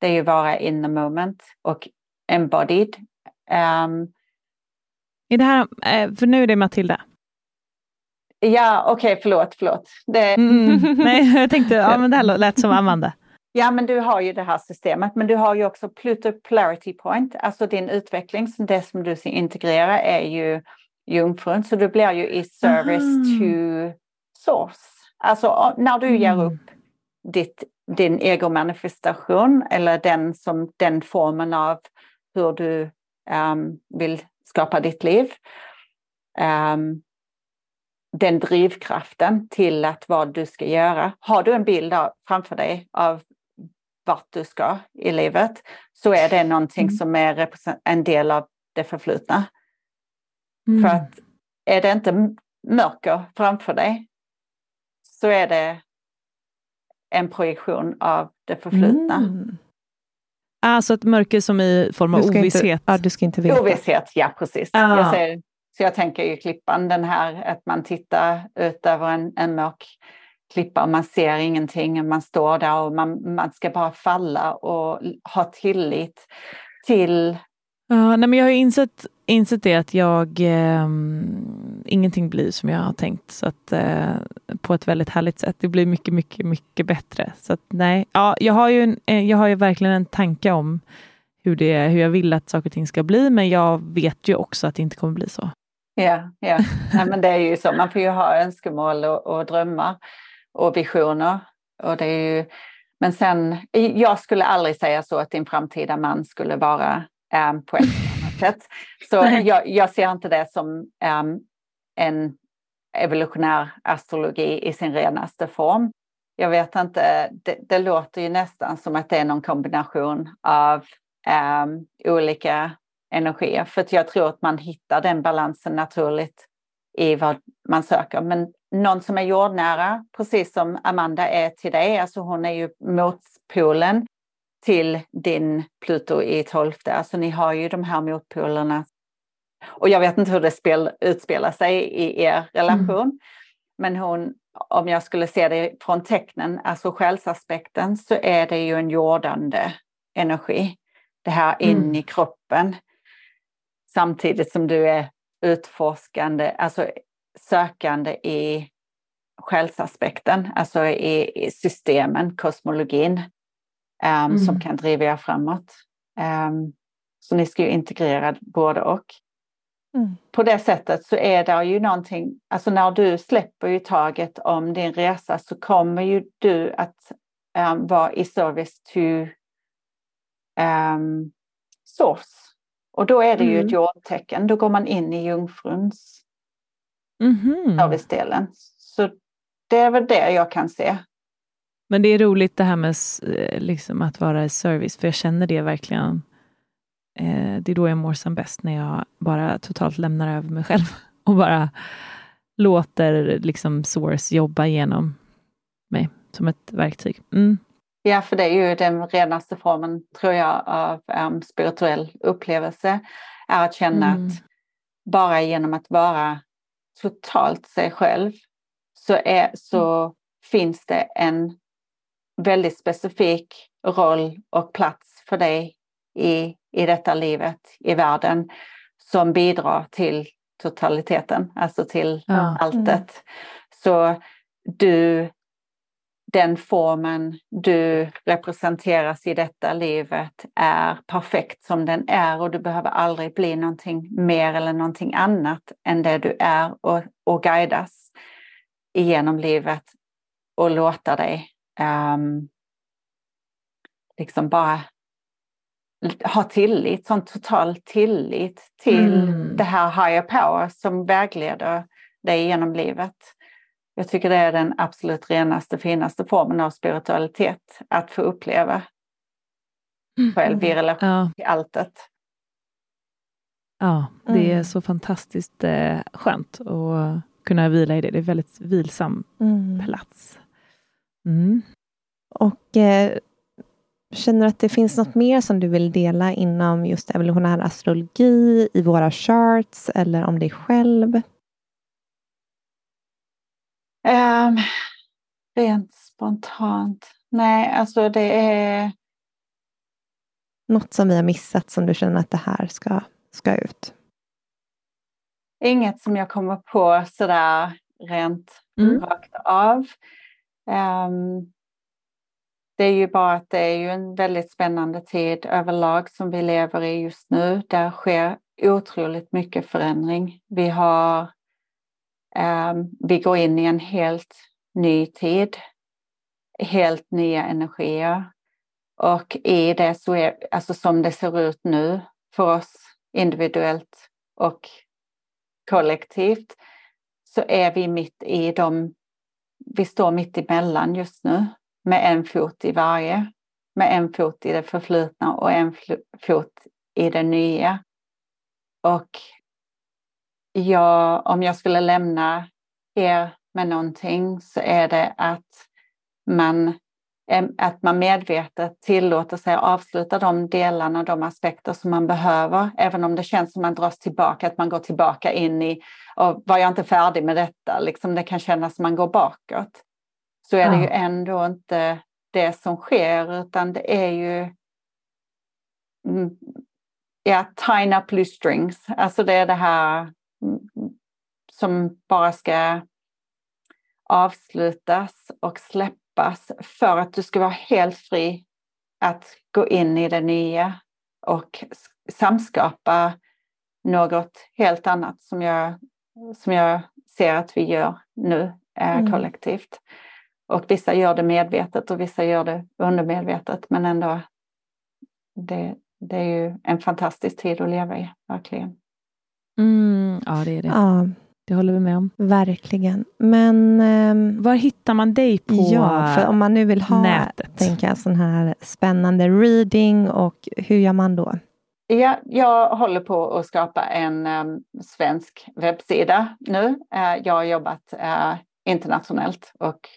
det är ju vara in the moment och embodied. Um, är det här, eh, för nu är det Matilda. Ja, okej, okay, förlåt, förlåt. Det... Mm, nej, jag tänkte, ja *laughs* men det här lät som Amanda. Ja, men du har ju det här systemet, men du har ju också Pluto Polarity Point, alltså din utveckling, det som du ska integrera är ju jungfrun, så du blir ju i service Aha. to source. Alltså när du ger mm. upp ditt, din egomanifestation eller den, som, den formen av hur du um, vill skapa ditt liv. Um, den drivkraften till att vad du ska göra. Har du en bild av, framför dig av vart du ska i livet så är det någonting mm. som är en del av det förflutna. Mm. För att är det inte mörker framför dig så är det en projektion av det förflutna. Mm. Alltså ett mörker som i form av ovisshet? Inte, ja, du ska inte veta. Ovisshet, ja precis. Ah. Jag ser, så jag tänker ju klippan, den här att man tittar ut över en, en mörk klippa och man ser ingenting, man står där och man, man ska bara falla och ha tillit till... Ja, nej, men jag har insett, insett det att jag eh, ingenting blir som jag har tänkt så att, eh, på ett väldigt härligt sätt. Det blir mycket, mycket, mycket bättre. Så att, nej, ja, jag, har ju en, eh, jag har ju verkligen en tanke om hur, det, hur jag vill att saker och ting ska bli, men jag vet ju också att det inte kommer bli så. Ja, ja. Nej, men det är ju så. Man får ju ha önskemål och, och drömmar och visioner. Och det är ju, men sen, jag skulle aldrig säga så att din framtida man skulle vara um, på ett annat *laughs* sätt. Så jag, jag, ser inte det som um, en evolutionär astrologi i sin renaste form. Jag vet inte, det, det, låter ju nästan som att det är någon kombination av um, olika energier. För jag tror att man hittar den balansen naturligt i vad man söker. Men någon som är jordnära, precis som Amanda är till dig, alltså hon är ju motpolen till din Pluto i tolfte. Alltså ni har ju de här motpolerna. Och jag vet inte hur det spel, utspelar sig i er relation. Mm. Men hon, om jag skulle se det från tecknen, alltså själsaspekten, så är det ju en jordande energi. Det här in mm. i kroppen. Samtidigt som du är utforskande, alltså sökande i själsaspekten, alltså i, i systemen, kosmologin, um, mm. som kan driva er framåt. Um, så ni ska ju integrera både och. Mm. På det sättet så är det ju någonting, alltså när du släpper ju taget om din resa så kommer ju du att um, vara i service to source. Och då är det mm. ju ett mm. jordtecken, då går man in i jungfruns mm-hmm. servicedelen. Så det är väl det jag kan se. Men det är roligt det här med eh, liksom, att vara i service, för jag känner det verkligen. Eh, det är då jag mår som bäst, när jag bara totalt lämnar över mig själv *laughs* och bara låter liksom source jobba genom mig som ett verktyg. Mm. Ja, för det är ju den renaste formen, tror jag, av um, spirituell upplevelse, är att känna mm. att bara genom att vara totalt sig själv så, är, så mm. finns det en väldigt specifik roll och plats för dig i, i detta livet, i världen, som bidrar till totaliteten, alltså till ja. alltet. Mm. Så du, den formen du representeras i detta livet är perfekt som den är och du behöver aldrig bli någonting mer eller någonting annat än det du är och, och guidas igenom livet och låta dig um, liksom bara ha tillit, sån total tillit till mm. det här higher power som vägleder dig genom livet. Jag tycker det är den absolut renaste, finaste formen av spiritualitet att få uppleva mm. själv i relation ja. till alltet. Ja, det är mm. så fantastiskt eh, skönt att kunna vila i det. Det är en väldigt vilsam mm. plats. Mm. Och eh, Känner du att det finns något mer som du vill dela inom just evolutionär astrologi, i våra charts eller om dig själv? Um, rent spontant. Nej, alltså det är... Något som vi har missat som du känner att det här ska, ska ut? Inget som jag kommer på sådär rent mm. rakt av. Um, det är ju bara att det är ju en väldigt spännande tid överlag som vi lever i just nu. Där sker otroligt mycket förändring. Vi har, eh, Ehm, vi går in i en helt ny tid, helt nya energier. Och i det så är, alltså som det ser ut nu för oss individuellt och kollektivt, så är vi mitt i de, vi står mitt emellan just nu med en fot i varje. Med en fot i det förflutna och en fot i det nya. Och jag, om jag skulle lämna er med någonting så är det att man, att man medvetet tillåter sig att avsluta de delarna, de aspekter som man behöver. Även om det känns som man dras tillbaka, att man går tillbaka in i, och var jag inte färdig med detta? Liksom det kan kännas som man går bakåt så är det ju ändå inte det som sker utan det är ju mm, ja, tying up loose strings. Alltså det är det här som bara ska avslutas och släppas för att du ska vara helt fri att gå in i det nya och samskapa något helt annat som jag, som jag ser att vi gör nu eh, mm. kollektivt. Och vissa gör det medvetet och vissa gör det undermedvetet. Men ändå, det, det är ju en fantastisk tid att leva i, verkligen. Mm, ja, det är det. Ja. Det håller vi med om. Verkligen. Men... Eh, Var hittar man dig på Ja, för om man nu vill ha nätet? Tänker sån här spännande reading och hur gör man då? Ja, jag håller på att skapa en um, svensk webbsida nu. Uh, jag har jobbat uh, internationellt och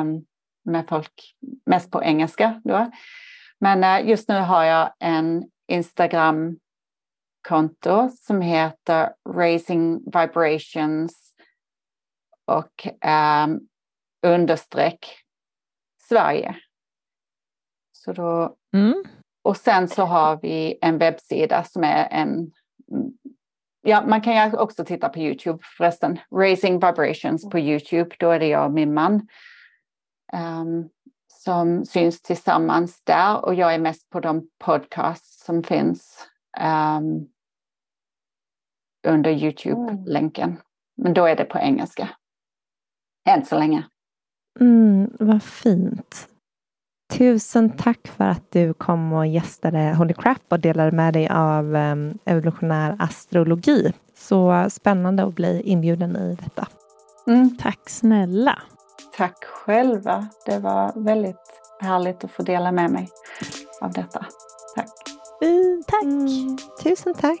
um, med folk mest på engelska. Då. Men uh, just nu har jag en Instagram-konto som heter Raising Vibrations och um, understreck Sverige. Så då, mm. Och sen så har vi en webbsida som är en Ja, man kan ju också titta på Youtube förresten. Raising Vibrations på Youtube. Då är det jag och min man um, som syns tillsammans där. Och jag är mest på de podcasts som finns um, under Youtube-länken. Mm. Men då är det på engelska. Än så länge. Mm, vad fint. Tusen tack för att du kom och gästade Holy Crap och delade med dig av um, evolutionär astrologi. Så spännande att bli inbjuden i detta. Mm. Tack snälla. Tack själva. Det var väldigt härligt att få dela med mig av detta. Tack. Mm, tack. Mm, tusen tack.